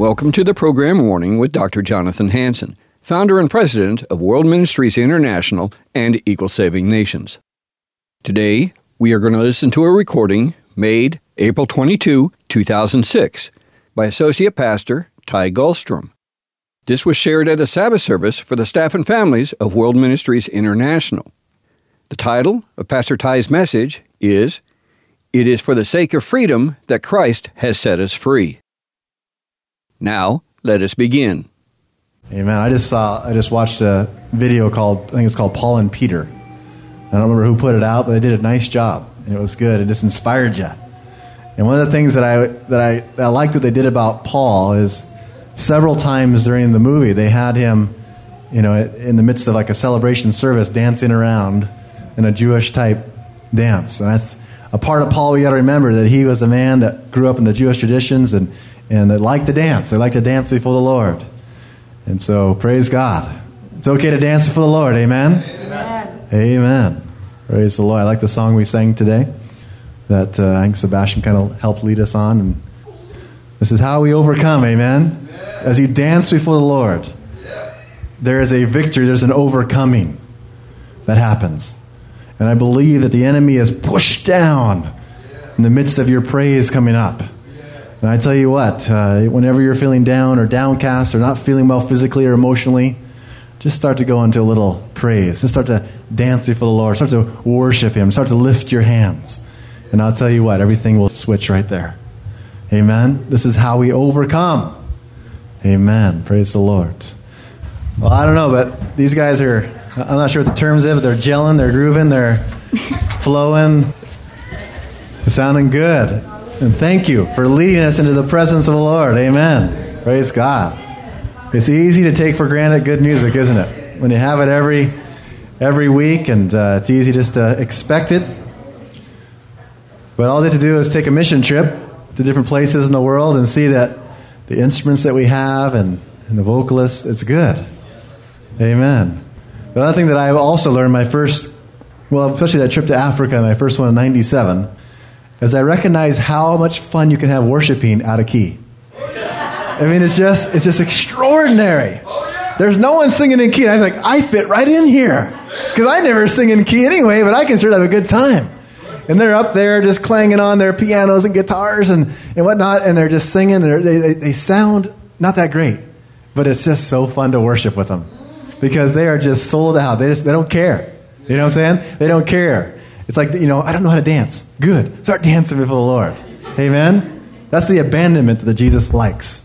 Welcome to the program Warning with Dr. Jonathan Hansen, founder and president of World Ministries International and Eagle Saving Nations. Today, we are going to listen to a recording made April 22, 2006, by Associate Pastor Ty Gulstrom. This was shared at a Sabbath service for the staff and families of World Ministries International. The title of Pastor Ty's message is It is for the sake of freedom that Christ has set us free. Now, let us begin. Amen. I just saw, I just watched a video called, I think it's called Paul and Peter. I don't remember who put it out, but they did a nice job. And it was good. It just inspired you. And one of the things that I that I, that I liked what they did about Paul is several times during the movie they had him, you know, in the midst of like a celebration service, dancing around in a Jewish type dance. And that's a part of Paul we got to remember that he was a man that grew up in the Jewish traditions and and they like to dance. They like to dance before the Lord. And so praise God. It's okay to dance before the Lord. Amen. Amen. Amen. Praise the Lord. I like the song we sang today that uh, I think Sebastian kind of helped lead us on. And this is how we overcome, amen? As you dance before the Lord, there is a victory, there's an overcoming that happens. And I believe that the enemy is pushed down in the midst of your praise coming up. And I tell you what, uh, whenever you're feeling down or downcast or not feeling well physically or emotionally, just start to go into a little praise. Just start to dance before the Lord. Start to worship Him. Start to lift your hands. And I'll tell you what, everything will switch right there. Amen. This is how we overcome. Amen. Praise the Lord. Well, I don't know, but these guys are, I'm not sure what the terms is, but they're gelling, they're grooving, they're flowing, sounding good. And thank you for leading us into the presence of the Lord. Amen. Praise God. It's easy to take for granted good music, isn't it? When you have it every every week, and uh, it's easy just to expect it but all they have to do is take a mission trip to different places in the world and see that the instruments that we have and, and the vocalists, it's good. Amen. The other thing that I also learned my first, well, especially that trip to Africa, my first one in 97, is I recognize how much fun you can have worshiping out of key. I mean, it's just, it's just extraordinary. There's no one singing in key. And I was like, I fit right in here. Because I never sing in key anyway, but I can sure have a good time and they're up there just clanging on their pianos and guitars and, and whatnot, and they're just singing. They're, they, they, they sound not that great, but it's just so fun to worship with them because they are just sold out. They just they don't care. You know what I'm saying? They don't care. It's like you know I don't know how to dance. Good, start dancing before the Lord. Amen. That's the abandonment that Jesus likes.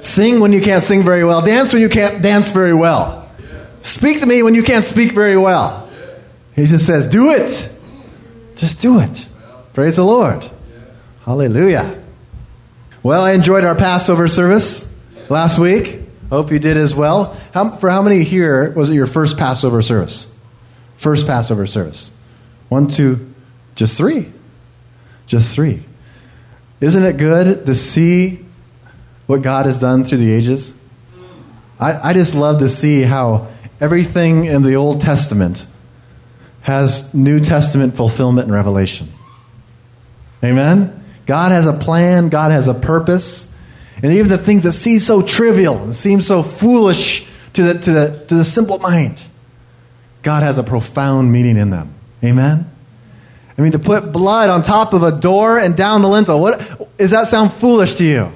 Sing when you can't sing very well. Dance when you can't dance very well. Speak to me when you can't speak very well. He just says, "Do it." Just do it. Praise the Lord. Hallelujah. Well, I enjoyed our Passover service last week. Hope you did as well. How, for how many here was it your first Passover service? First Passover service. One, two, just three. Just three. Isn't it good to see what God has done through the ages? I, I just love to see how everything in the Old Testament has New Testament fulfillment and revelation. Amen? God has a plan, God has a purpose. And even the things that seem so trivial and seem so foolish to the, to the, to the simple mind, God has a profound meaning in them. Amen? I mean, to put blood on top of a door and down the lintel, what, does that sound foolish to you?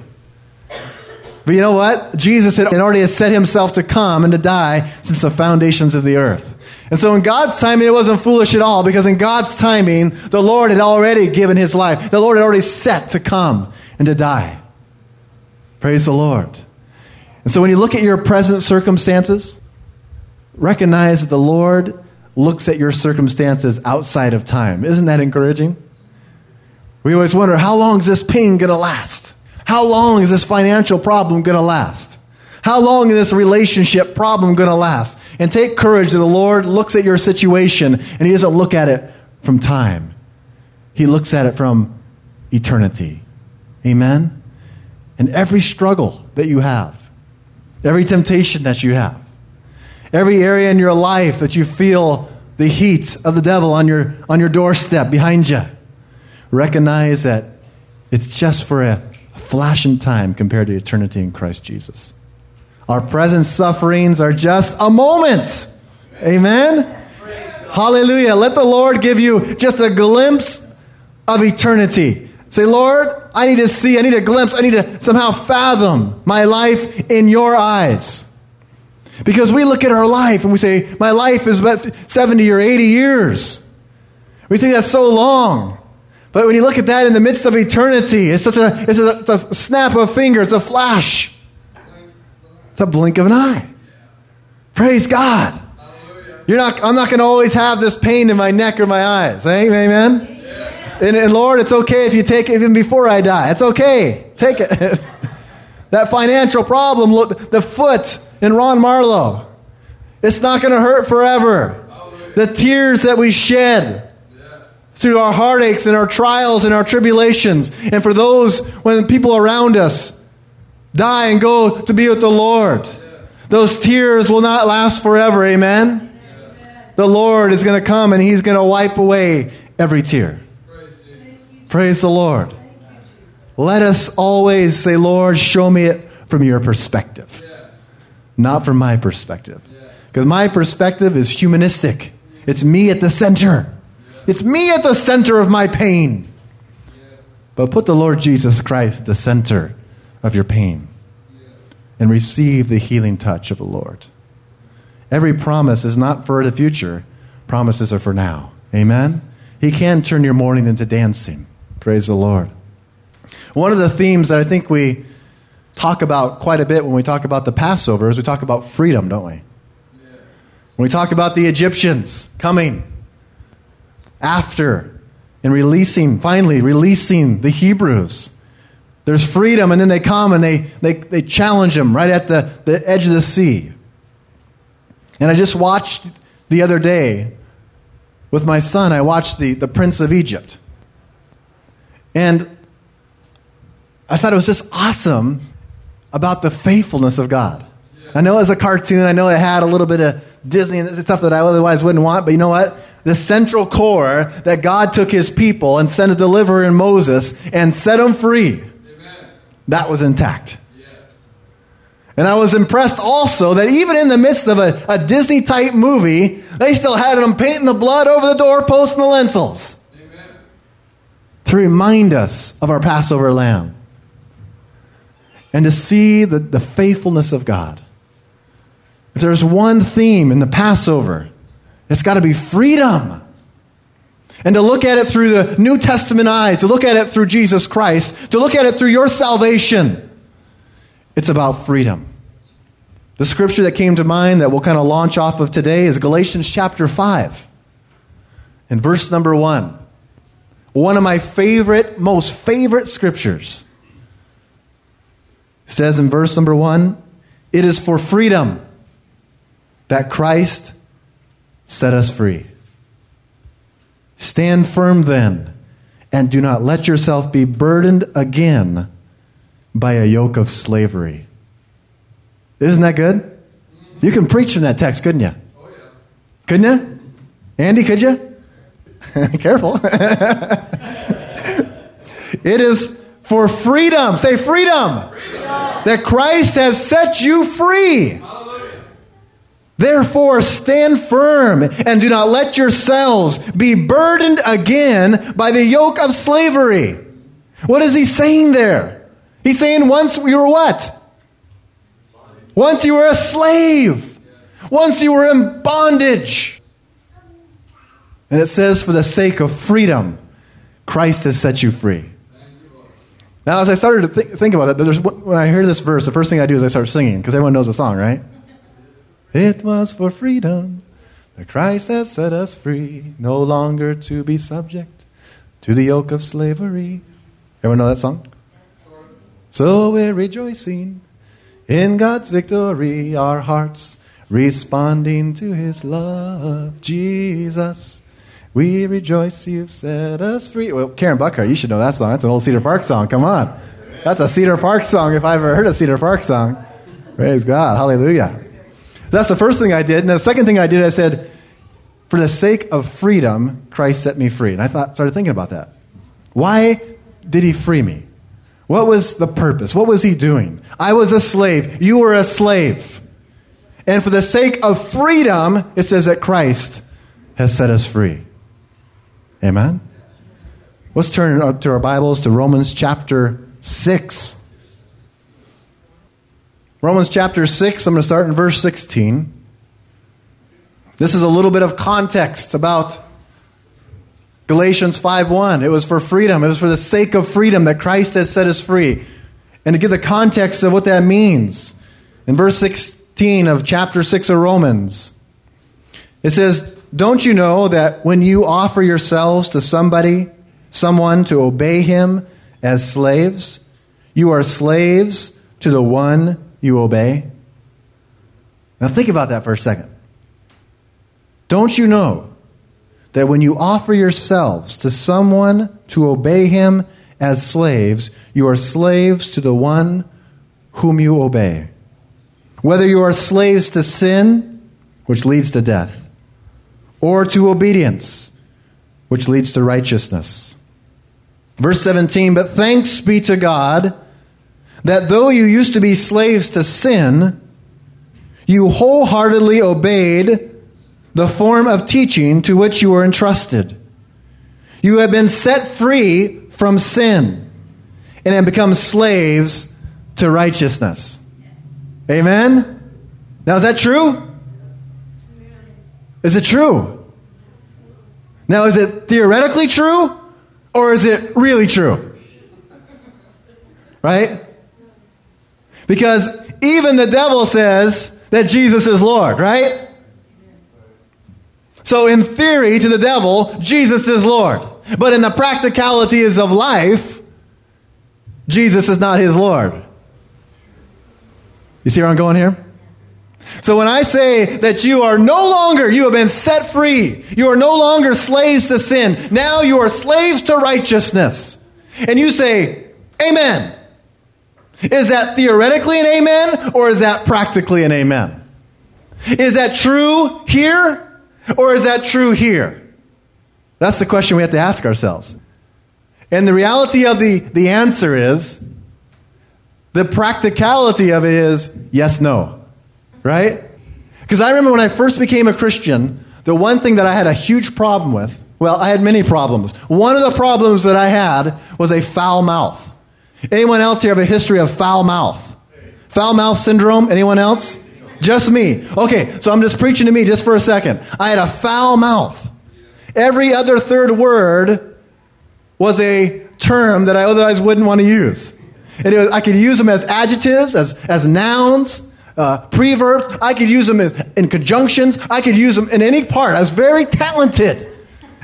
But you know what? Jesus had already set himself to come and to die since the foundations of the earth. And so in God's timing, it wasn't foolish at all because in God's timing, the Lord had already given his life. The Lord had already set to come and to die. Praise the Lord. And so when you look at your present circumstances, recognize that the Lord looks at your circumstances outside of time. Isn't that encouraging? We always wonder how long is this pain going to last? How long is this financial problem going to last? How long is this relationship problem going to last? And take courage that the Lord looks at your situation and He doesn't look at it from time, He looks at it from eternity. Amen? And every struggle that you have, every temptation that you have, every area in your life that you feel the heat of the devil on your, on your doorstep behind you, recognize that it's just for a, a flash in time compared to eternity in Christ Jesus. Our present sufferings are just a moment. Amen? Hallelujah. Let the Lord give you just a glimpse of eternity. Say, Lord, I need to see, I need a glimpse, I need to somehow fathom my life in your eyes. Because we look at our life and we say, my life is about 70 or 80 years. We think that's so long. But when you look at that in the midst of eternity, it's such a, it's a, it's a snap of a finger, it's a flash. It's a blink of an eye. Praise God. You're not, I'm not going to always have this pain in my neck or my eyes. Amen? And, and Lord, it's okay if you take it even before I die. It's okay. Take it. that financial problem, look, the foot in Ron Marlowe. It's not going to hurt forever. The tears that we shed through our heartaches and our trials and our tribulations, and for those when people around us die and go to be with the Lord, those tears will not last forever. Amen? The Lord is going to come and He's going to wipe away every tear. Praise the Lord. Let us always say, Lord, show me it from your perspective not from my perspective. Because my perspective is humanistic. It's me at the center. It's me at the center of my pain. But put the Lord Jesus Christ at the center of your pain and receive the healing touch of the Lord. Every promise is not for the future, promises are for now. Amen? He can turn your mourning into dancing. Praise the Lord. One of the themes that I think we talk about quite a bit when we talk about the Passover is we talk about freedom, don't we? When we talk about the Egyptians coming after and releasing, finally releasing the Hebrews. There's freedom, and then they come and they, they, they challenge them right at the, the edge of the sea. And I just watched the other day with my son, I watched the, the Prince of Egypt. And I thought it was just awesome about the faithfulness of God. I know it was a cartoon, I know it had a little bit of Disney and stuff that I otherwise wouldn't want, but you know what? The central core that God took his people and sent a deliverer in Moses and set them free, Amen. that was intact. Yes. And I was impressed also that even in the midst of a, a Disney type movie, they still had them painting the blood over the doorpost and the lintels Amen. to remind us of our Passover lamb and to see the, the faithfulness of God. If there's one theme in the Passover, it's got to be freedom. And to look at it through the New Testament eyes, to look at it through Jesus Christ, to look at it through your salvation, it's about freedom. The scripture that came to mind that we'll kind of launch off of today is Galatians chapter 5 and verse number 1. One of my favorite, most favorite scriptures says in verse number one, it is for freedom that Christ set us free. Stand firm then, and do not let yourself be burdened again by a yoke of slavery. Isn't that good? You can preach from that text, couldn't you? Oh, yeah. Couldn't you? Andy, could you? Careful. it is for freedom. Say freedom. freedom. That Christ has set you free. Therefore, stand firm and do not let yourselves be burdened again by the yoke of slavery. What is he saying there? He's saying once we were what? Once you were a slave. Once you were in bondage. And it says, for the sake of freedom, Christ has set you free. Now, as I started to think, think about it, when I hear this verse, the first thing I do is I start singing because everyone knows the song, right? It was for freedom that Christ has set us free, no longer to be subject to the yoke of slavery. Everyone know that song? So we're rejoicing in God's victory, our hearts responding to his love. Jesus, we rejoice you've set us free. Well, Karen Buckhart, you should know that song. That's an old Cedar Park song. Come on. That's a Cedar Park song if I ever heard a Cedar Park song. Praise God. Hallelujah. So that's the first thing I did. And the second thing I did, I said, for the sake of freedom, Christ set me free. And I thought, started thinking about that. Why did he free me? What was the purpose? What was he doing? I was a slave. You were a slave. And for the sake of freedom, it says that Christ has set us free. Amen? Let's turn to our Bibles to Romans chapter 6. Romans chapter 6, I'm going to start in verse 16. This is a little bit of context about Galatians 5:1. It was for freedom. It was for the sake of freedom that Christ has set us free. And to give the context of what that means, in verse 16 of chapter 6 of Romans, it says, "Don't you know that when you offer yourselves to somebody, someone to obey him as slaves, you are slaves to the one you obey. Now think about that for a second. Don't you know that when you offer yourselves to someone to obey him as slaves, you are slaves to the one whom you obey? Whether you are slaves to sin, which leads to death, or to obedience, which leads to righteousness. Verse 17, but thanks be to God that though you used to be slaves to sin, you wholeheartedly obeyed the form of teaching to which you were entrusted. You have been set free from sin and have become slaves to righteousness. Amen? Now, is that true? Is it true? Now, is it theoretically true or is it really true? Right? Because even the devil says that Jesus is Lord, right? So, in theory, to the devil, Jesus is Lord. But in the practicalities of life, Jesus is not his Lord. You see where I'm going here? So when I say that you are no longer, you have been set free, you are no longer slaves to sin, now you are slaves to righteousness. And you say, Amen. Is that theoretically an amen or is that practically an amen? Is that true here or is that true here? That's the question we have to ask ourselves. And the reality of the, the answer is the practicality of it is yes, no. Right? Because I remember when I first became a Christian, the one thing that I had a huge problem with, well, I had many problems. One of the problems that I had was a foul mouth. Anyone else here have a history of foul mouth? Foul mouth syndrome? Anyone else? Just me. Okay, so I'm just preaching to me just for a second. I had a foul mouth. Every other third word was a term that I otherwise wouldn't want to use. And was, I could use them as adjectives, as, as nouns, uh, preverbs. I could use them in, in conjunctions. I could use them in any part. I was very talented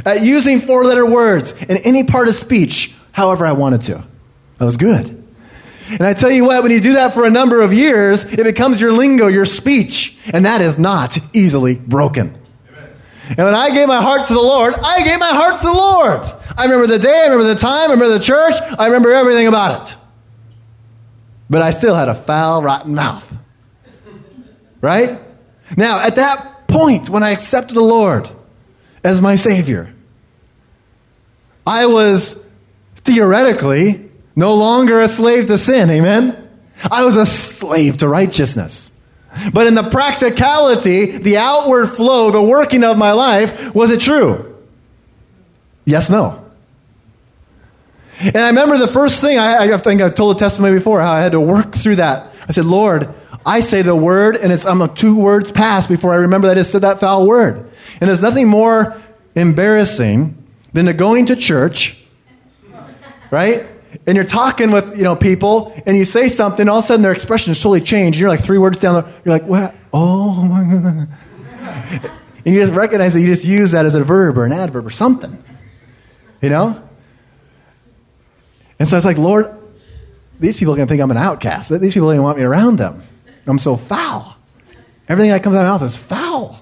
at using four letter words in any part of speech however I wanted to. That was good. And I tell you what, when you do that for a number of years, it becomes your lingo, your speech, and that is not easily broken. Amen. And when I gave my heart to the Lord, I gave my heart to the Lord. I remember the day, I remember the time, I remember the church, I remember everything about it. But I still had a foul, rotten mouth. Right? Now, at that point, when I accepted the Lord as my Savior, I was theoretically no longer a slave to sin, amen? I was a slave to righteousness. But in the practicality, the outward flow, the working of my life, was it true? Yes, no. And I remember the first thing, I, I think I've told a testimony before, how I had to work through that. I said, Lord, I say the word, and it's I'm two words past before I remember that I said that foul word. And there's nothing more embarrassing than to going to church, right? And you're talking with you know people, and you say something, all of a sudden their expression is totally changed. And you're like three words down the, you're like, what? Oh my god. And you just recognize that you just use that as a verb or an adverb or something. You know? And so it's like, Lord, these people are going to think I'm an outcast. These people don't even want me around them. I'm so foul. Everything that comes out of my mouth is foul.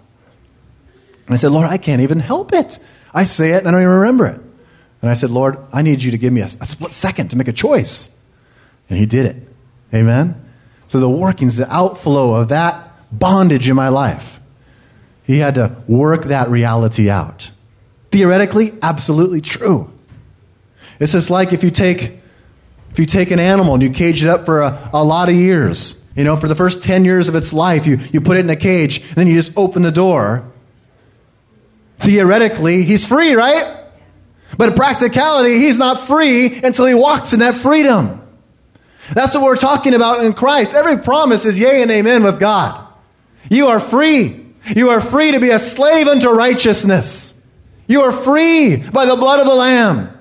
And I said, Lord, I can't even help it. I say it and I don't even remember it. And I said, Lord, I need you to give me a, a split second to make a choice. And he did it. Amen? So the workings, the outflow of that bondage in my life, he had to work that reality out. Theoretically, absolutely true. It's just like if you take if you take an animal and you cage it up for a, a lot of years, you know, for the first 10 years of its life, you, you put it in a cage, and then you just open the door. Theoretically, he's free, right? But in practicality, he's not free until he walks in that freedom. That's what we're talking about in Christ. Every promise is yea and amen with God. You are free. You are free to be a slave unto righteousness. You are free by the blood of the Lamb.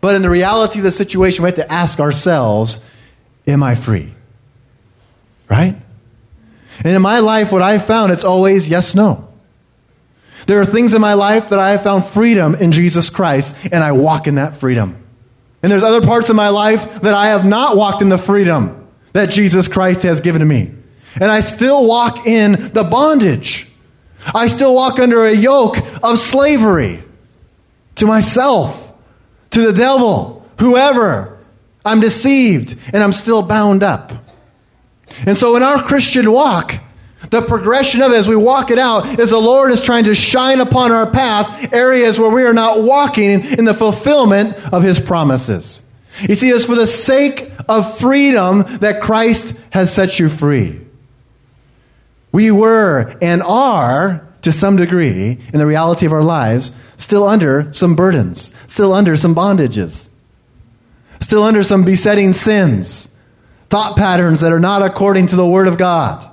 But in the reality of the situation, we have to ask ourselves, Am I free? Right? And in my life, what I've found, it's always yes, no. There are things in my life that I have found freedom in Jesus Christ, and I walk in that freedom. And there's other parts of my life that I have not walked in the freedom that Jesus Christ has given to me. And I still walk in the bondage. I still walk under a yoke of slavery to myself to the devil, whoever. I'm deceived and I'm still bound up. And so in our Christian walk, the progression of it as we walk it out is the Lord is trying to shine upon our path areas where we are not walking in the fulfillment of his promises. You see, it's for the sake of freedom that Christ has set you free. We were and are, to some degree, in the reality of our lives, still under some burdens, still under some bondages, still under some besetting sins, thought patterns that are not according to the Word of God.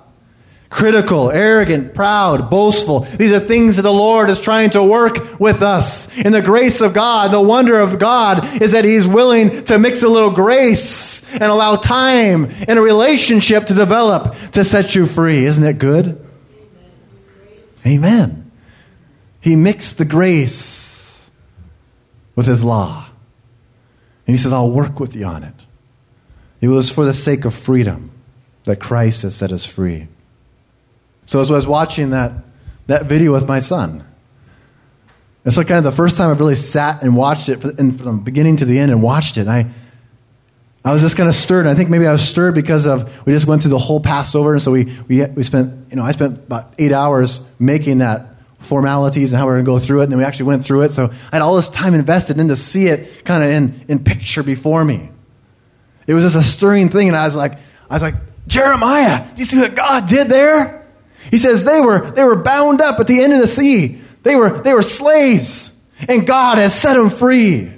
Critical, arrogant, proud, boastful. These are things that the Lord is trying to work with us. In the grace of God, the wonder of God is that He's willing to mix a little grace and allow time and a relationship to develop to set you free. Isn't it good? Amen. He mixed the grace with his law. And he says, I'll work with you on it. It was for the sake of freedom that Christ has set us free. So as I was watching that, that video with my son, it's like kind of the first time I've really sat and watched it from, from beginning to the end and watched it. And I, I was just kind of stirred. I think maybe I was stirred because of we just went through the whole Passover, and so we, we, we spent, you know, I spent about eight hours making that formalities and how we're going to go through it. And then we actually went through it. So I had all this time invested in to see it kind of in, in picture before me. It was just a stirring thing. And I was like, I was like, Jeremiah, you see what God did there? He says they were, they were bound up at the end of the sea. They were, they were slaves. And God has set them free. And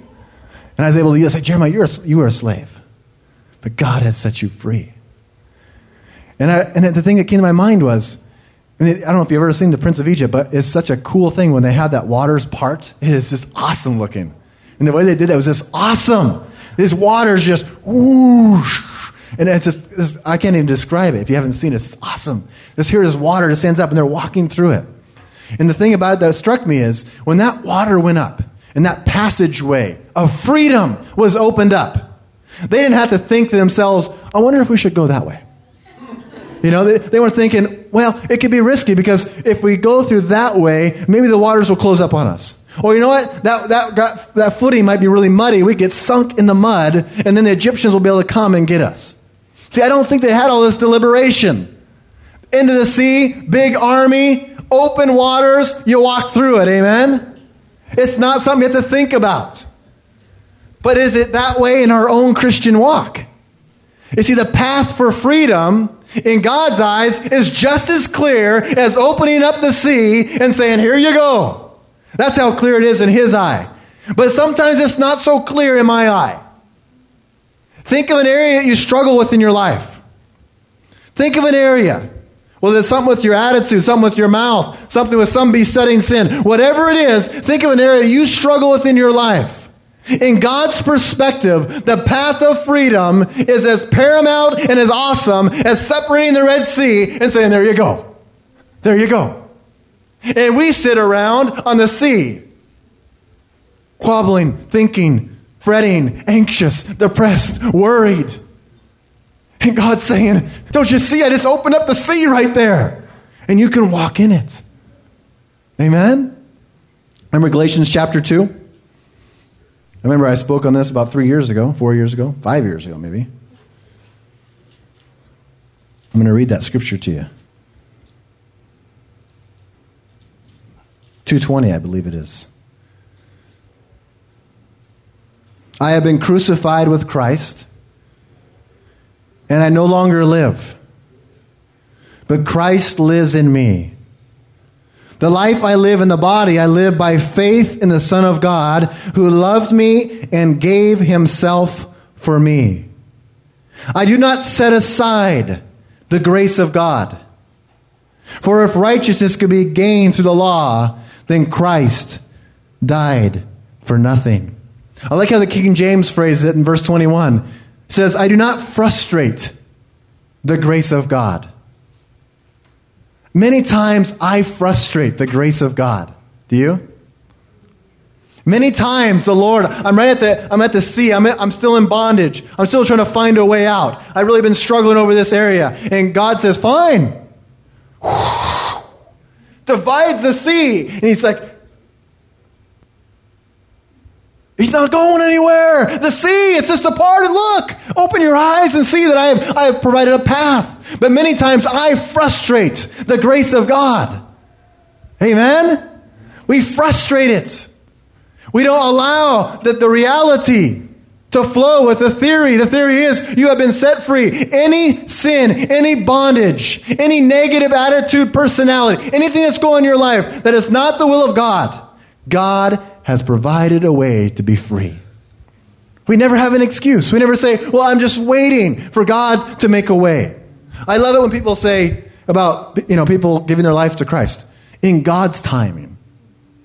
I was able to say, Jeremiah, you're a, you were a slave. But God has set you free. And, I, and the thing that came to my mind was, I, mean, I don't know if you've ever seen The Prince of Egypt, but it's such a cool thing when they had that waters part. It is just awesome looking. And the way they did that was just awesome. This water's just whoosh. And it's just, it's, I can't even describe it. If you haven't seen it, it's awesome. Just hear this water just stands up and they're walking through it. And the thing about it that struck me is when that water went up and that passageway of freedom was opened up, they didn't have to think to themselves, I wonder if we should go that way. You know, they, they were thinking, well, it could be risky because if we go through that way, maybe the waters will close up on us. Or you know what? That, that, got, that footing might be really muddy. We get sunk in the mud, and then the Egyptians will be able to come and get us. See, I don't think they had all this deliberation. Into the sea, big army, open waters, you walk through it, amen? It's not something you have to think about. But is it that way in our own Christian walk? You see, the path for freedom in God's eyes is just as clear as opening up the sea and saying, Here you go. That's how clear it is in His eye. But sometimes it's not so clear in my eye. Think of an area that you struggle with in your life. Think of an area. Well, there's something with your attitude, something with your mouth, something with some besetting sin. Whatever it is, think of an area you struggle with in your life. In God's perspective, the path of freedom is as paramount and as awesome as separating the Red Sea and saying, There you go. There you go. And we sit around on the sea, quabbling, thinking, fretting, anxious, depressed, worried. And God's saying, Don't you see? I just opened up the sea right there. And you can walk in it. Amen? Remember Galatians chapter 2? I remember I spoke on this about three years ago, four years ago, five years ago, maybe. I'm going to read that scripture to you. 220, I believe it is. I have been crucified with Christ, and I no longer live, but Christ lives in me. The life I live in the body, I live by faith in the Son of God who loved me and gave himself for me. I do not set aside the grace of God. For if righteousness could be gained through the law, then Christ died for nothing. I like how the King James phrases it in verse 21. It says, I do not frustrate the grace of God. Many times I frustrate the grace of God. Do you? Many times the Lord, I'm right at the, I'm at the sea. I'm, at, I'm still in bondage. I'm still trying to find a way out. I've really been struggling over this area. And God says, fine. Divides the sea. And he's like, He's not going anywhere. The sea, it's just a part. Look, open your eyes and see that I have, I have provided a path. But many times I frustrate the grace of God. Amen? We frustrate it. We don't allow that the reality to flow with the theory. The theory is you have been set free. Any sin, any bondage, any negative attitude, personality, anything that's going on in your life that is not the will of God, God has provided a way to be free. We never have an excuse. We never say, Well, I'm just waiting for God to make a way. I love it when people say about you know people giving their life to Christ. In God's timing.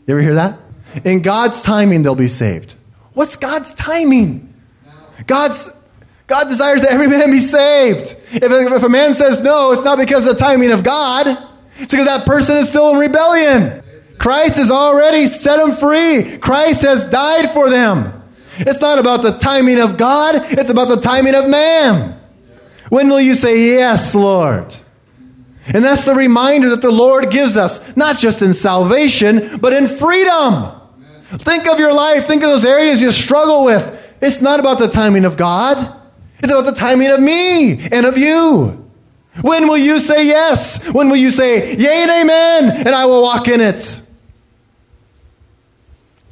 You ever hear that? In God's timing they'll be saved. What's God's timing? God's God desires that every man be saved. If, if a man says no, it's not because of the timing of God. It's because that person is still in rebellion. Christ has already set them free. Christ has died for them. It's not about the timing of God, it's about the timing of man. When will you say, Yes, Lord? And that's the reminder that the Lord gives us, not just in salvation, but in freedom. Think of your life, think of those areas you struggle with. It's not about the timing of God, it's about the timing of me and of you. When will you say yes? When will you say, Yea and amen, and I will walk in it?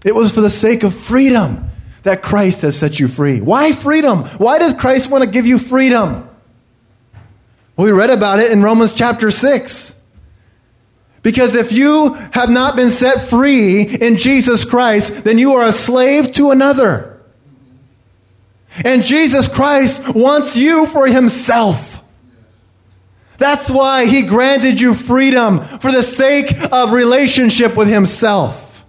It was for the sake of freedom that Christ has set you free. Why freedom? Why does Christ want to give you freedom? Well, we read about it in Romans chapter 6. Because if you have not been set free in Jesus Christ, then you are a slave to another. And Jesus Christ wants you for himself. That's why he granted you freedom for the sake of relationship with himself.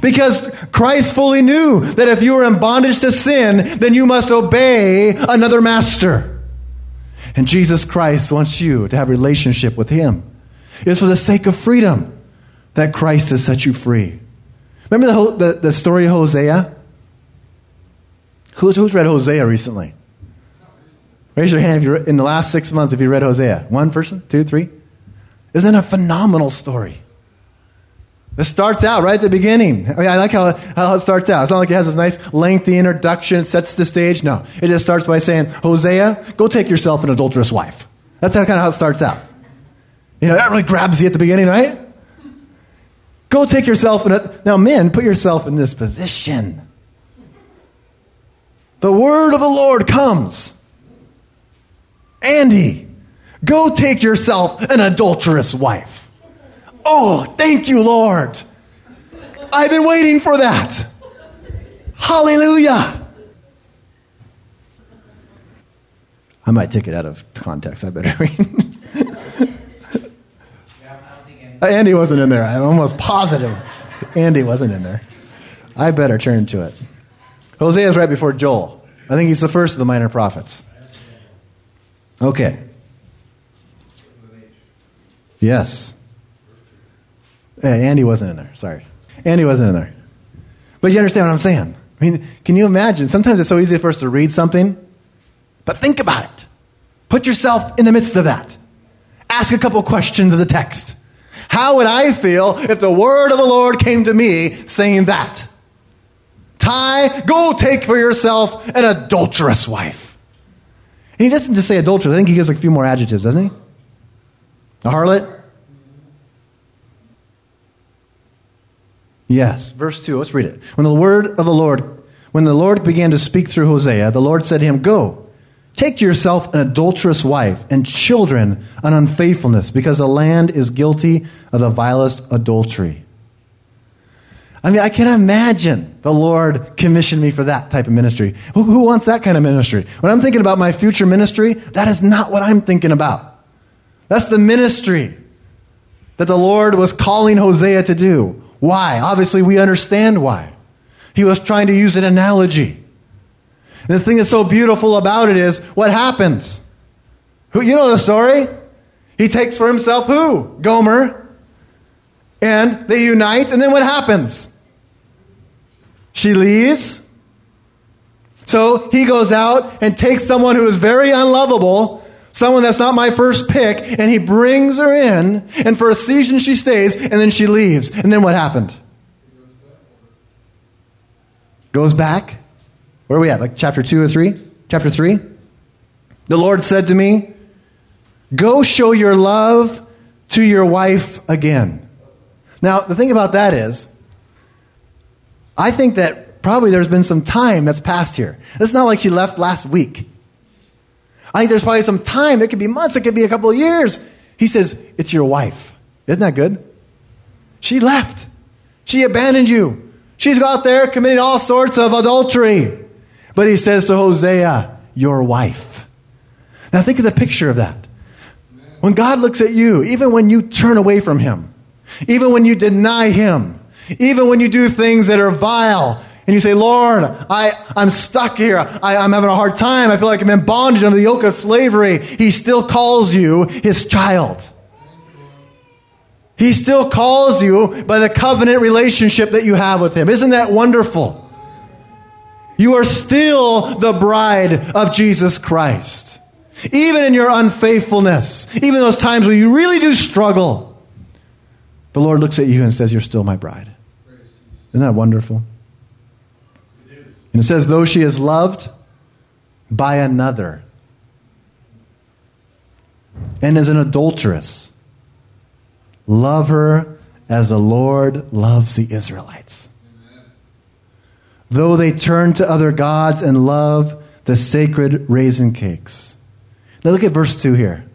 Because Christ fully knew that if you were in bondage to sin, then you must obey another master. And Jesus Christ wants you to have relationship with him. It's for the sake of freedom that Christ has set you free. Remember the, the, the story of Hosea? Who's, who's read Hosea recently? Raise your hand if you're in the last six months if you read Hosea. One person? Two? Three? Isn't a phenomenal story? It starts out right at the beginning. I, mean, I like how, how it starts out. It's not like it has this nice lengthy introduction, sets the stage. No. It just starts by saying, Hosea, go take yourself an adulterous wife. That's how, kind of how it starts out. You know, that really grabs you at the beginning, right? Go take yourself in a. Now, men, put yourself in this position. The word of the Lord comes. Andy, Go take yourself an adulterous wife. Oh, thank you, Lord. I've been waiting for that. Hallelujah. I might take it out of context. I better read. Andy wasn't in there. I'm almost positive Andy wasn't in there. I better turn to it. Hosea is right before Joel. I think he's the first of the minor prophets. Okay. Yes. Andy wasn't in there. Sorry. Andy wasn't in there. But you understand what I'm saying? I mean, can you imagine? Sometimes it's so easy for us to read something, but think about it. Put yourself in the midst of that. Ask a couple questions of the text. How would I feel if the word of the Lord came to me saying that? Ty, go take for yourself an adulterous wife. And he doesn't just say adulterous, I think he gives like a few more adjectives, doesn't he? A harlot? Yes. Verse 2, let's read it. When the word of the Lord, when the Lord began to speak through Hosea, the Lord said to him, Go Take to yourself an adulterous wife and children an unfaithfulness, because the land is guilty of the vilest adultery. I mean, I can imagine the Lord commissioned me for that type of ministry. Who, who, wants that kind of ministry? When I'm thinking about my future ministry, that is not what I'm thinking about. That's the ministry that the Lord was calling Hosea to do. Why? Obviously, we understand why. He was trying to use an analogy. And the thing that's so beautiful about it is what happens? Who, you know the story? He takes for himself who? Gomer. And they unite, and then what happens? She leaves. So he goes out and takes someone who is very unlovable, someone that's not my first pick, and he brings her in, and for a season she stays, and then she leaves. And then what happened? Goes back where are we at? Like chapter 2 or 3? Chapter 3? The Lord said to me, Go show your love to your wife again. Now, the thing about that is, I think that probably there's been some time that's passed here. It's not like she left last week. I think there's probably some time. It could be months, it could be a couple of years. He says, It's your wife. Isn't that good? She left. She abandoned you. She's out there committing all sorts of adultery. But he says to Hosea, Your wife. Now think of the picture of that. When God looks at you, even when you turn away from him, even when you deny him, even when you do things that are vile, and you say, Lord, I, I'm stuck here. I, I'm having a hard time. I feel like I'm in bondage under the yoke of slavery. He still calls you his child. He still calls you by the covenant relationship that you have with him. Isn't that wonderful? You are still the bride of Jesus Christ. Even in your unfaithfulness, even those times where you really do struggle, the Lord looks at you and says, You're still my bride. Isn't that wonderful? And it says, Though she is loved by another and is an adulteress, love her as the Lord loves the Israelites though they turn to other gods and love the sacred raisin cakes. Now look at verse 2 here.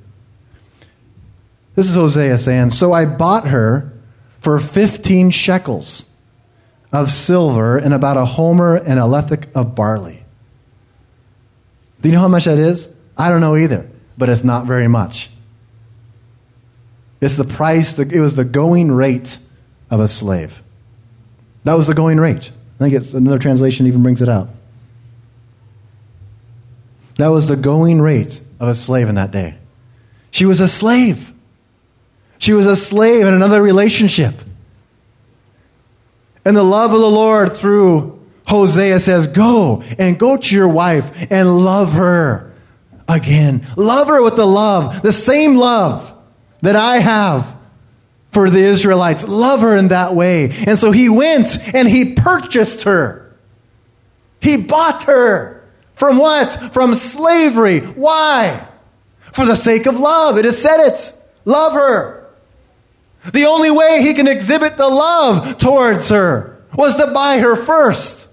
This is Hosea saying, So I bought her for 15 shekels of silver and about a homer and a lethek of barley. Do you know how much that is? I don't know either, but it's not very much. It's the price, it was the going rate of a slave. That was the going rate. I think it's, another translation even brings it out. That was the going rate of a slave in that day. She was a slave. She was a slave in another relationship. And the love of the Lord through Hosea says, Go and go to your wife and love her again. Love her with the love, the same love that I have for the Israelites. Love her in that way. And so he went and he purchased her. He bought her. From what? From slavery. Why? For the sake of love. It has said it. Love her. The only way he can exhibit the love towards her was to buy her first.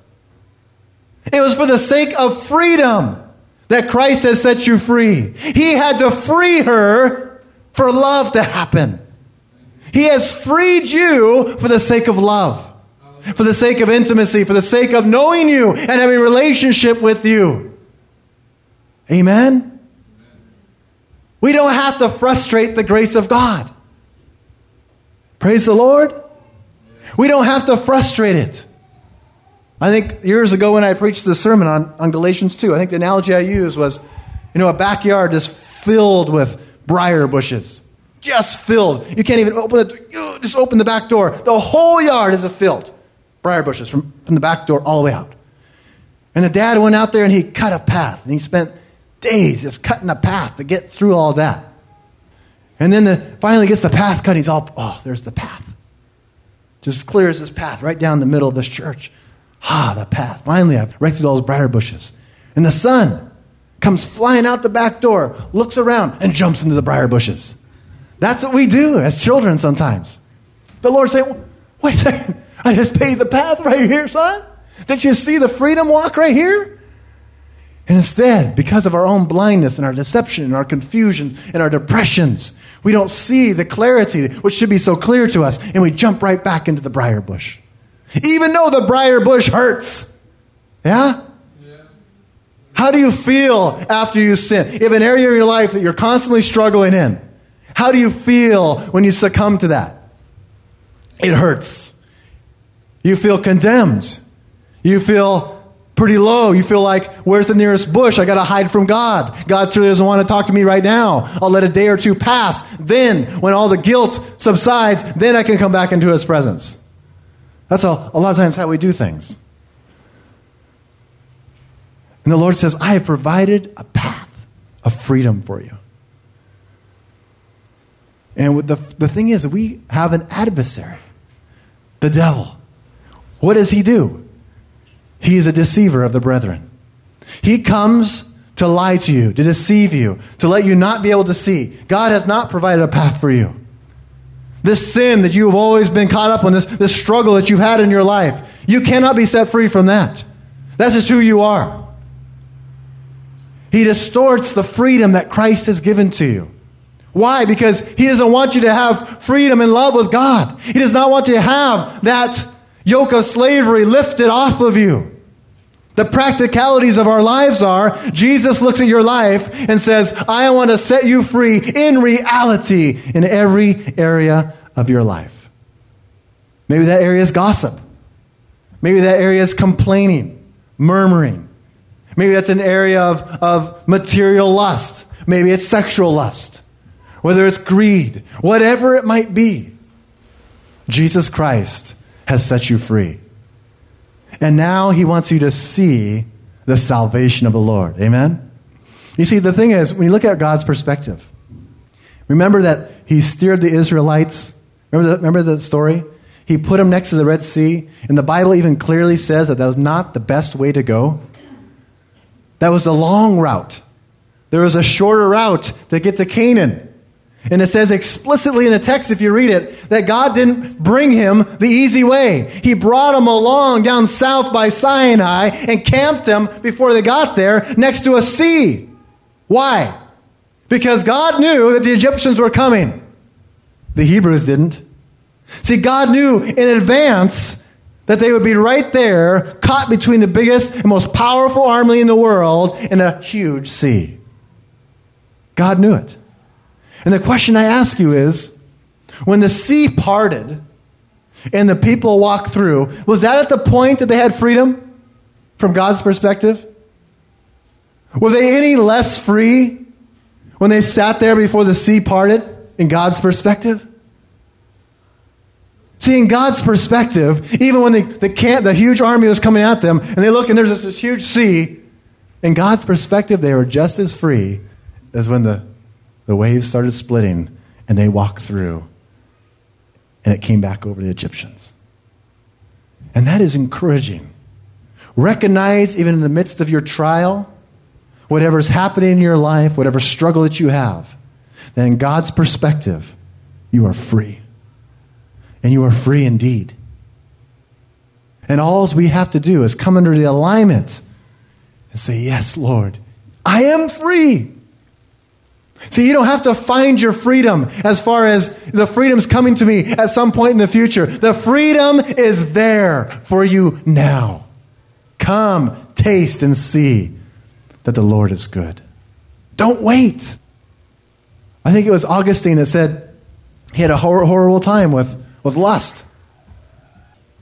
It was for the sake of freedom. that Christ has set you free. He had to free her for love to happen. He has freed you for the sake of love, for the sake of intimacy, for the sake of knowing you and having a relationship with you. Amen? We don't have to frustrate the grace of God. Praise the Lord. We don't have to frustrate it. I think years ago when I preached the sermon on, on Galatians 2, I think the analogy I used was, you know, a backyard just filled with briar bushes. Just filled. You can't even open it. Just open the back door. The whole yard is filled. Briar bushes from, from the back door all the way out. And the dad went out there and he cut a path. And he spent days just cutting a path to get through all that. And then the, finally gets the path cut. He's all, oh, there's the path. Just clears this path right down the middle of this church. Ah, the path. Finally, I've right through all those briar bushes. And the son comes flying out the back door, looks around, and jumps into the briar bushes. That's what we do as children sometimes. The Lord saying, wait a second, I just paved the path right here, son. Didn't you see the freedom walk right here? And instead, because of our own blindness and our deception and our confusions and our depressions, we don't see the clarity which should be so clear to us, and we jump right back into the briar bush. Even though the briar bush hurts. Yeah? How do you feel after you sin? If an area of your life that you're constantly struggling in, how do you feel when you succumb to that? It hurts. You feel condemned. You feel pretty low. You feel like, where's the nearest bush? I got to hide from God. God certainly doesn't want to talk to me right now. I'll let a day or two pass. Then, when all the guilt subsides, then I can come back into His presence. That's a, a lot of times how we do things. And the Lord says, I have provided a path of freedom for you. And the, the thing is, we have an adversary, the devil. What does he do? He is a deceiver of the brethren. He comes to lie to you, to deceive you, to let you not be able to see. God has not provided a path for you. This sin that you have always been caught up on, this, this struggle that you've had in your life, you cannot be set free from that. That's just who you are. He distorts the freedom that Christ has given to you. Why? Because He doesn't want you to have freedom and love with God. He does not want you to have that yoke of slavery lifted off of you. The practicalities of our lives are Jesus looks at your life and says, I want to set you free in reality in every area of your life. Maybe that area is gossip. Maybe that area is complaining, murmuring. Maybe that's an area of, of material lust. Maybe it's sexual lust. Whether it's greed, whatever it might be, Jesus Christ has set you free. And now he wants you to see the salvation of the Lord. Amen? You see, the thing is, when you look at God's perspective, remember that he steered the Israelites. Remember the, remember the story? He put them next to the Red Sea, and the Bible even clearly says that that was not the best way to go. That was the long route. There was a shorter route to get to Canaan. And it says explicitly in the text, if you read it, that God didn't bring him the easy way. He brought him along down south by Sinai and camped him before they got there next to a sea. Why? Because God knew that the Egyptians were coming. The Hebrews didn't. See, God knew in advance that they would be right there, caught between the biggest and most powerful army in the world in a huge sea. God knew it. And the question I ask you is when the sea parted and the people walked through, was that at the point that they had freedom from God's perspective? Were they any less free when they sat there before the sea parted in God's perspective? See, in God's perspective, even when the, the, camp, the huge army was coming at them, and they look and there's this, this huge sea, in God's perspective, they were just as free as when the the waves started splitting and they walked through and it came back over the Egyptians. And that is encouraging. Recognize, even in the midst of your trial, whatever's happening in your life, whatever struggle that you have, that in God's perspective, you are free. And you are free indeed. And all we have to do is come under the alignment and say, Yes, Lord, I am free. See, you don't have to find your freedom as far as the freedom's coming to me at some point in the future. The freedom is there for you now. Come, taste, and see that the Lord is good. Don't wait. I think it was Augustine that said he had a hor- horrible time with, with lust.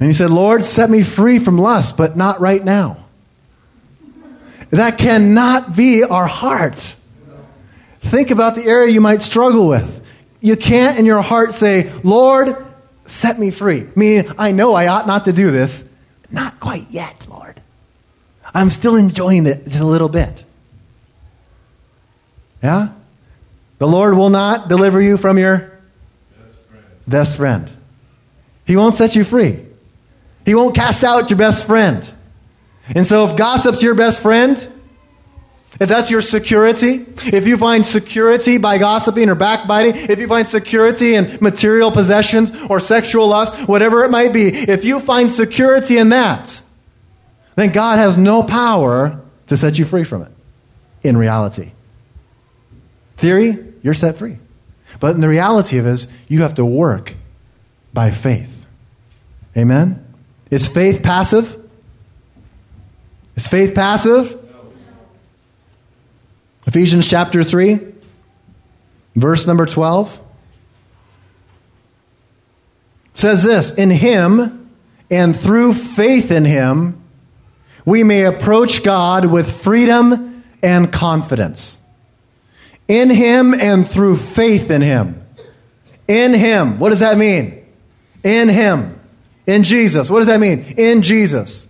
And he said, Lord, set me free from lust, but not right now. That cannot be our heart. Think about the area you might struggle with. You can't in your heart say, Lord, set me free. Meaning, I know I ought not to do this. Not quite yet, Lord. I'm still enjoying it just a little bit. Yeah? The Lord will not deliver you from your best friend. best friend. He won't set you free. He won't cast out your best friend. And so if gossip's your best friend, if that's your security, if you find security by gossiping or backbiting, if you find security in material possessions or sexual lust, whatever it might be, if you find security in that, then God has no power to set you free from it in reality. Theory, you're set free. But in the reality of it is, you have to work by faith. Amen? Is faith passive? Is faith passive? Ephesians chapter 3, verse number 12 says this In him and through faith in him, we may approach God with freedom and confidence. In him and through faith in him. In him. What does that mean? In him. In Jesus. What does that mean? In Jesus.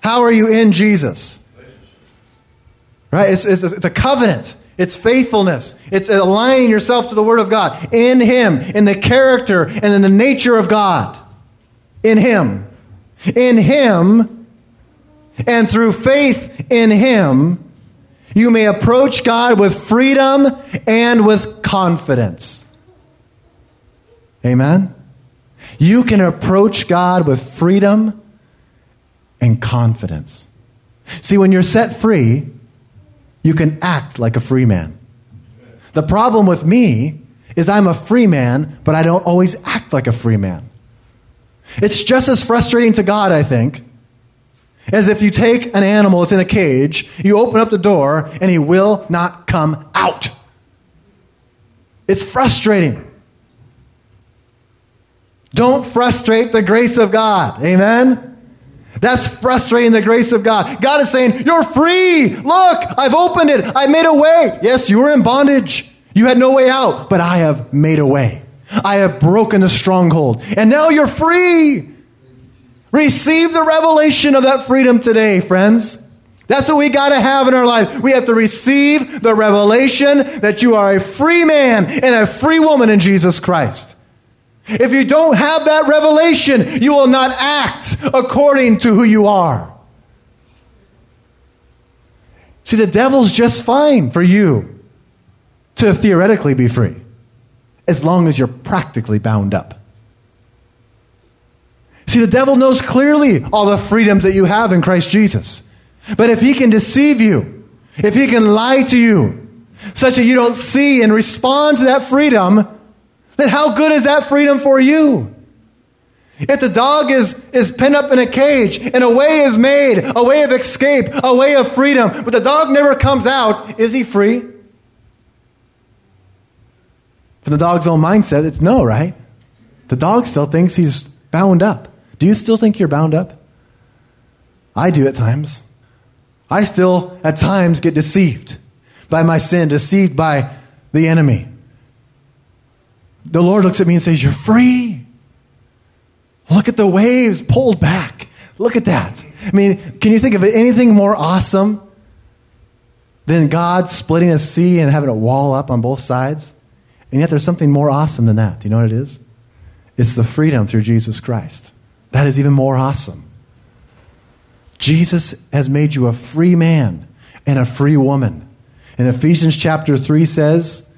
How are you in Jesus? Right? It's, it's, it's a covenant. It's faithfulness. It's aligning yourself to the Word of God. In Him, in the character and in the nature of God. In Him. In Him, and through faith in Him, you may approach God with freedom and with confidence. Amen? You can approach God with freedom and confidence. See, when you're set free, you can act like a free man. The problem with me is I'm a free man, but I don't always act like a free man. It's just as frustrating to God, I think, as if you take an animal that's in a cage, you open up the door, and he will not come out. It's frustrating. Don't frustrate the grace of God. Amen? That's frustrating the grace of God. God is saying, You're free. Look, I've opened it. I made a way. Yes, you were in bondage. You had no way out, but I have made a way. I have broken the stronghold. And now you're free. Receive the revelation of that freedom today, friends. That's what we got to have in our life. We have to receive the revelation that you are a free man and a free woman in Jesus Christ. If you don't have that revelation, you will not act according to who you are. See, the devil's just fine for you to theoretically be free, as long as you're practically bound up. See, the devil knows clearly all the freedoms that you have in Christ Jesus. But if he can deceive you, if he can lie to you, such that you don't see and respond to that freedom, then how good is that freedom for you? If the dog is, is pinned up in a cage and a way is made, a way of escape, a way of freedom, but the dog never comes out, is he free? From the dog's own mindset, it's no, right? The dog still thinks he's bound up. Do you still think you're bound up? I do at times. I still, at times, get deceived by my sin, deceived by the enemy the Lord looks at me and says, You're free. Look at the waves pulled back. Look at that. I mean, can you think of anything more awesome than God splitting a sea and having a wall up on both sides? And yet there's something more awesome than that. Do you know what it is? It's the freedom through Jesus Christ. That is even more awesome. Jesus has made you a free man and a free woman. And Ephesians chapter 3 says,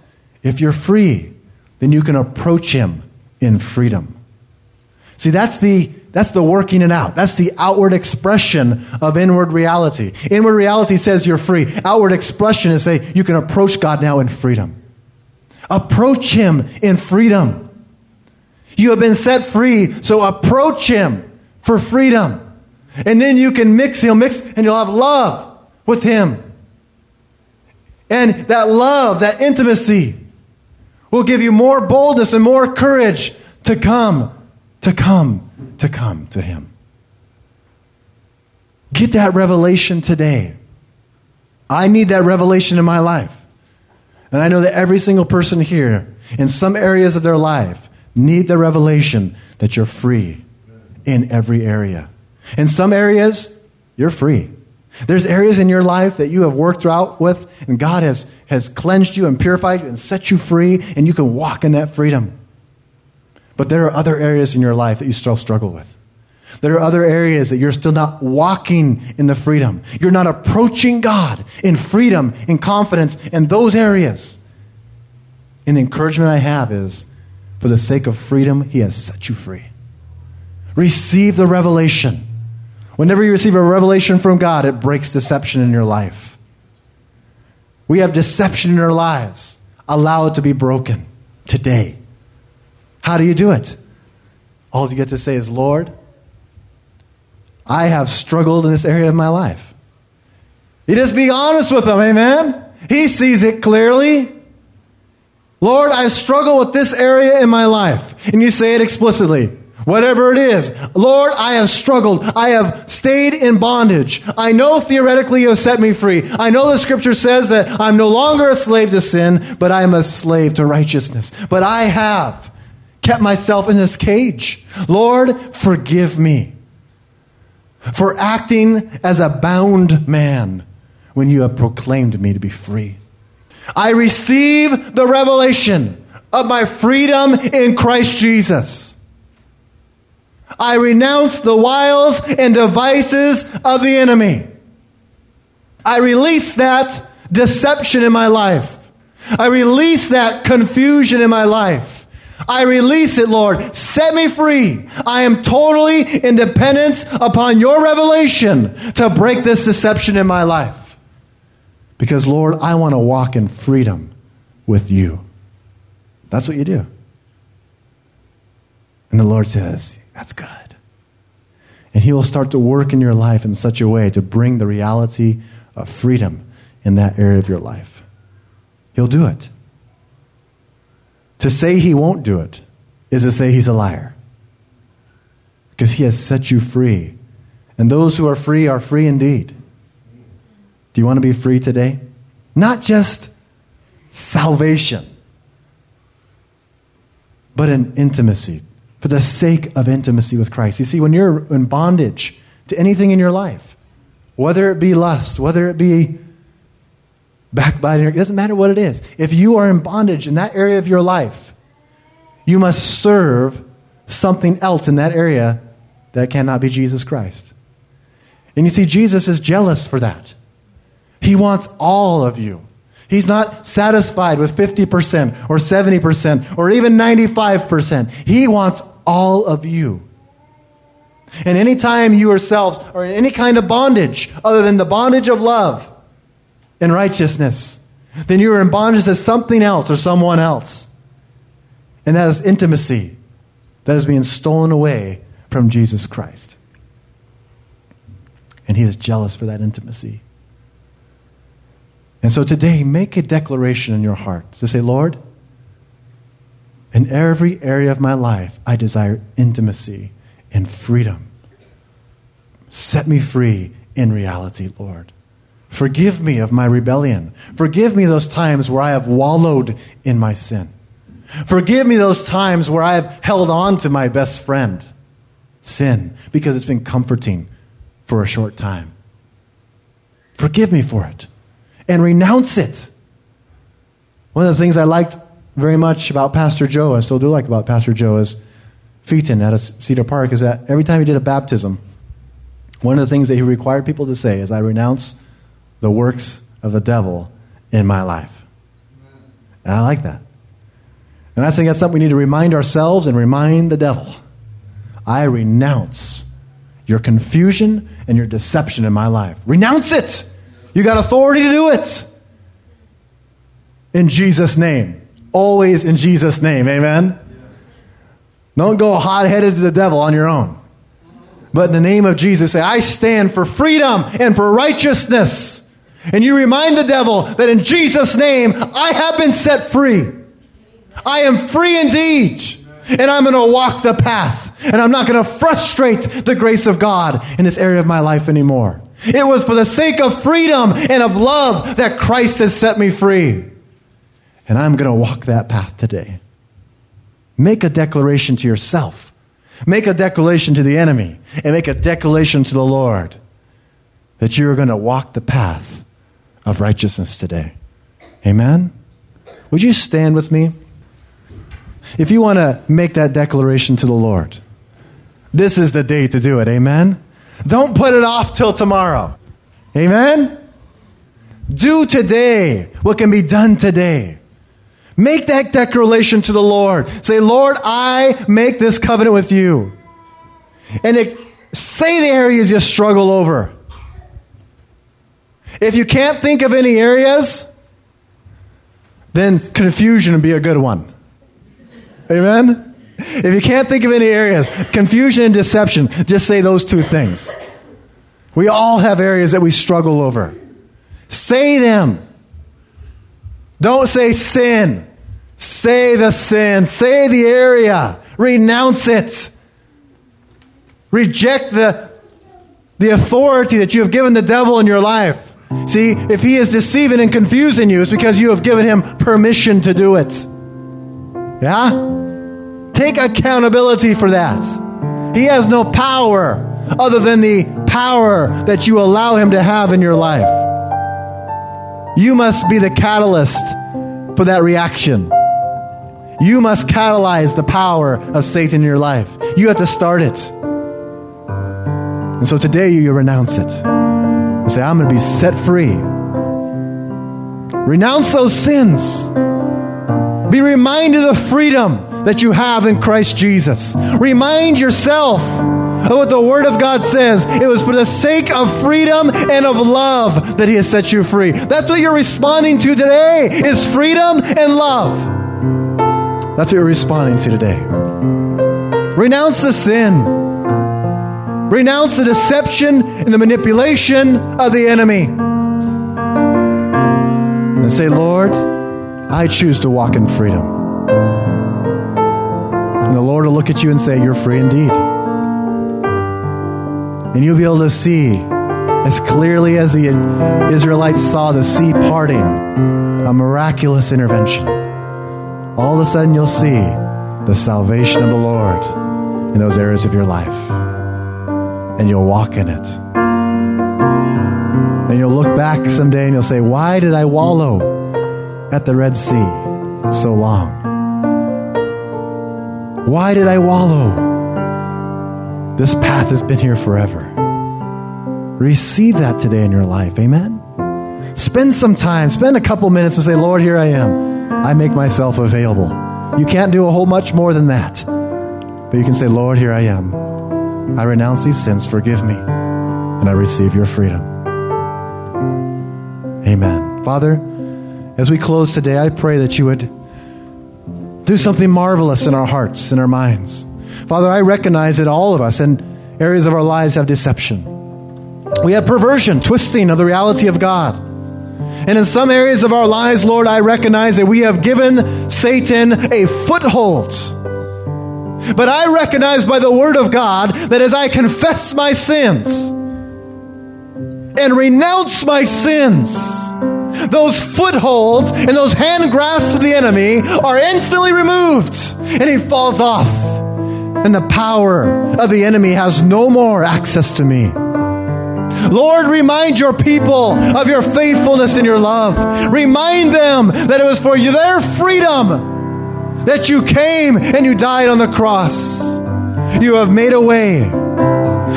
if you're free, then you can approach him in freedom. See, that's the, that's the working it out. That's the outward expression of inward reality. Inward reality says you're free. Outward expression is say you can approach God now in freedom. Approach Him in freedom. You have been set free, so approach Him for freedom. And then you can mix, He'll mix, and you'll have love with Him. And that love, that intimacy, will give you more boldness and more courage to come, to come, to come to Him. Get that revelation today. I need that revelation in my life. And I know that every single person here, in some areas of their life, need the revelation that you're free in every area. In some areas, you're free. There's areas in your life that you have worked out with, and God has, has cleansed you and purified you and set you free, and you can walk in that freedom. But there are other areas in your life that you still struggle with. There are other areas that you're still not walking in the freedom. You're not approaching God in freedom, in confidence, in those areas. And the encouragement I have is for the sake of freedom, He has set you free. Receive the revelation. Whenever you receive a revelation from God, it breaks deception in your life. We have deception in our lives. Allow it to be broken today. How do you do it? All you get to say is, Lord, I have struggled in this area of my life. You just be honest with him, amen? He sees it clearly. Lord, I struggle with this area in my life. And you say it explicitly. Whatever it is. Lord, I have struggled. I have stayed in bondage. I know theoretically you have set me free. I know the scripture says that I'm no longer a slave to sin, but I am a slave to righteousness. But I have kept myself in this cage. Lord, forgive me for acting as a bound man when you have proclaimed me to be free. I receive the revelation of my freedom in Christ Jesus. I renounce the wiles and devices of the enemy. I release that deception in my life. I release that confusion in my life. I release it, Lord. Set me free. I am totally independent upon your revelation to break this deception in my life. Because, Lord, I want to walk in freedom with you. That's what you do. And the Lord says, That's good. And He will start to work in your life in such a way to bring the reality of freedom in that area of your life. He'll do it. To say he won't do it is to say he's a liar. Because he has set you free. And those who are free are free indeed. Do you want to be free today? Not just salvation, but an intimacy, for the sake of intimacy with Christ. You see, when you're in bondage to anything in your life, whether it be lust, whether it be backbiting, it doesn't matter what it is. If you are in bondage in that area of your life, you must serve something else in that area that cannot be Jesus Christ. And you see, Jesus is jealous for that. He wants all of you. He's not satisfied with 50% or 70% or even 95%. He wants all of you. And anytime you yourselves are in any kind of bondage other than the bondage of love, and righteousness, then you are in bondage to something else or someone else. And that is intimacy that is being stolen away from Jesus Christ. And he is jealous for that intimacy. And so today, make a declaration in your heart to say, Lord, in every area of my life, I desire intimacy and freedom. Set me free in reality, Lord. Forgive me of my rebellion. Forgive me those times where I have wallowed in my sin. Forgive me those times where I have held on to my best friend, sin, because it's been comforting for a short time. Forgive me for it and renounce it. One of the things I liked very much about Pastor Joe, I still do like about Pastor Joe, is Fuiten at Cedar Park, is that every time he did a baptism, one of the things that he required people to say is, I renounce the works of the devil in my life. And I like that. And I think that's something we need to remind ourselves and remind the devil. I renounce your confusion and your deception in my life. Renounce it. You got authority to do it. In Jesus' name. Always in Jesus' name. Amen. Don't go hot headed to the devil on your own. But in the name of Jesus, say, I stand for freedom and for righteousness. And you remind the devil that in Jesus' name, I have been set free. I am free indeed. And I'm going to walk the path. And I'm not going to frustrate the grace of God in this area of my life anymore. It was for the sake of freedom and of love that Christ has set me free. And I'm going to walk that path today. Make a declaration to yourself. Make a declaration to the enemy. And make a declaration to the Lord that you're going to walk the path of righteousness today. Amen? Would you stand with me? If you want to make that declaration to the Lord, this is the day to do it. Amen? Don't put it off till tomorrow. Amen? Do today what can be done today. Make that declaration to the Lord. Say, Lord, I make this covenant with you. And it, say the areas you struggle over. If you can't think of any areas, then confusion would be a good one. Amen? If you can't think of any areas, confusion and deception, just say those two things. We all have areas that we struggle over. Say them. Don't say sin. Say the sin. Say the area. Renounce it. Reject the, the authority that you have given the devil in your life. See, if he is deceiving and confusing you, it's because you have given him permission to do it. Yeah? Take accountability for that. He has no power other than the power that you allow him to have in your life. You must be the catalyst for that reaction. You must catalyze the power of Satan in your life. You have to start it. And so today you renounce it say, I'm going to be set free. Renounce those sins. Be reminded of freedom that you have in Christ Jesus. Remind yourself of what the Word of God says. It was for the sake of freedom and of love that He has set you free. That's what you're responding to today is freedom and love. That's what you're responding to today. Renounce the sin. Renounce the deception and the manipulation of the enemy. And say, Lord, I choose to walk in freedom. The Lord will look at you and say, You're free indeed. And you'll be able to see as clearly as the Israelites saw the sea parting, a miraculous intervention. All of a sudden, you'll see the salvation of the Lord in those areas of your life and you'll walk in it. And you'll look back someday and you'll say, Why did I wallow at the Red Sea so long? Why did I wallow? This path has been here forever. Receive that today in your life. Amen. Spend some time, spend a couple minutes and say, Lord, here I am. I make myself available. You can't do a whole much more than that. But you can say, Lord, here I am. I renounce these sins, forgive me, and I receive your freedom. Amen. Father, as we close today, I pray that you would do something marvelous in our hearts, in our minds. Father, I recognize that all of us in areas of our lives have deception. We have perversion, twisting of the reality of God. And in some areas of our lives, Lord, I recognize that we have given Satan a foothold but I recognize by the Word of God that as I confess my sins and renounce my sins, those footholds and those hand grasps of the enemy are instantly removed and he falls off. And the power of the enemy has no more access to me. Lord, remind your people of your faithfulness and your love. Remind them that it was for their freedom that you came and you died on the cross. You have made a way.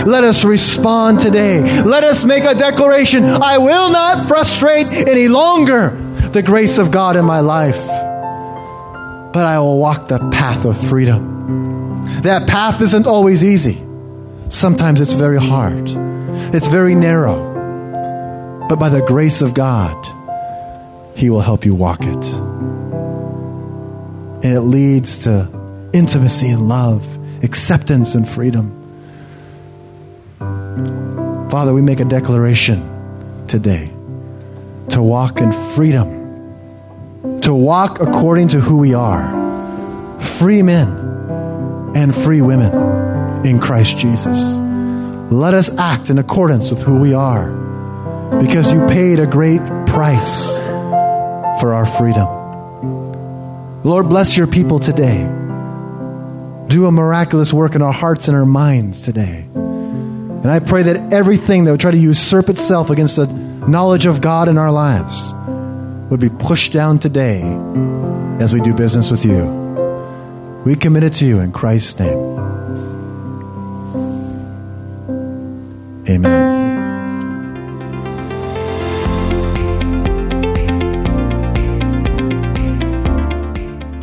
Let us respond today. Let us make a declaration. I will not frustrate any longer the grace of God in my life, but I will walk the path of freedom. That path isn't always easy. Sometimes it's very hard, it's very narrow. But by the grace of God, He will help you walk it. And it leads to intimacy and love, acceptance and freedom. Father, we make a declaration today to walk in freedom, to walk according to who we are free men and free women in Christ Jesus. Let us act in accordance with who we are because you paid a great price for our freedom. Lord, bless your people today. Do a miraculous work in our hearts and our minds today. And I pray that everything that would try to usurp itself against the knowledge of God in our lives would be pushed down today as we do business with you. We commit it to you in Christ's name. Amen.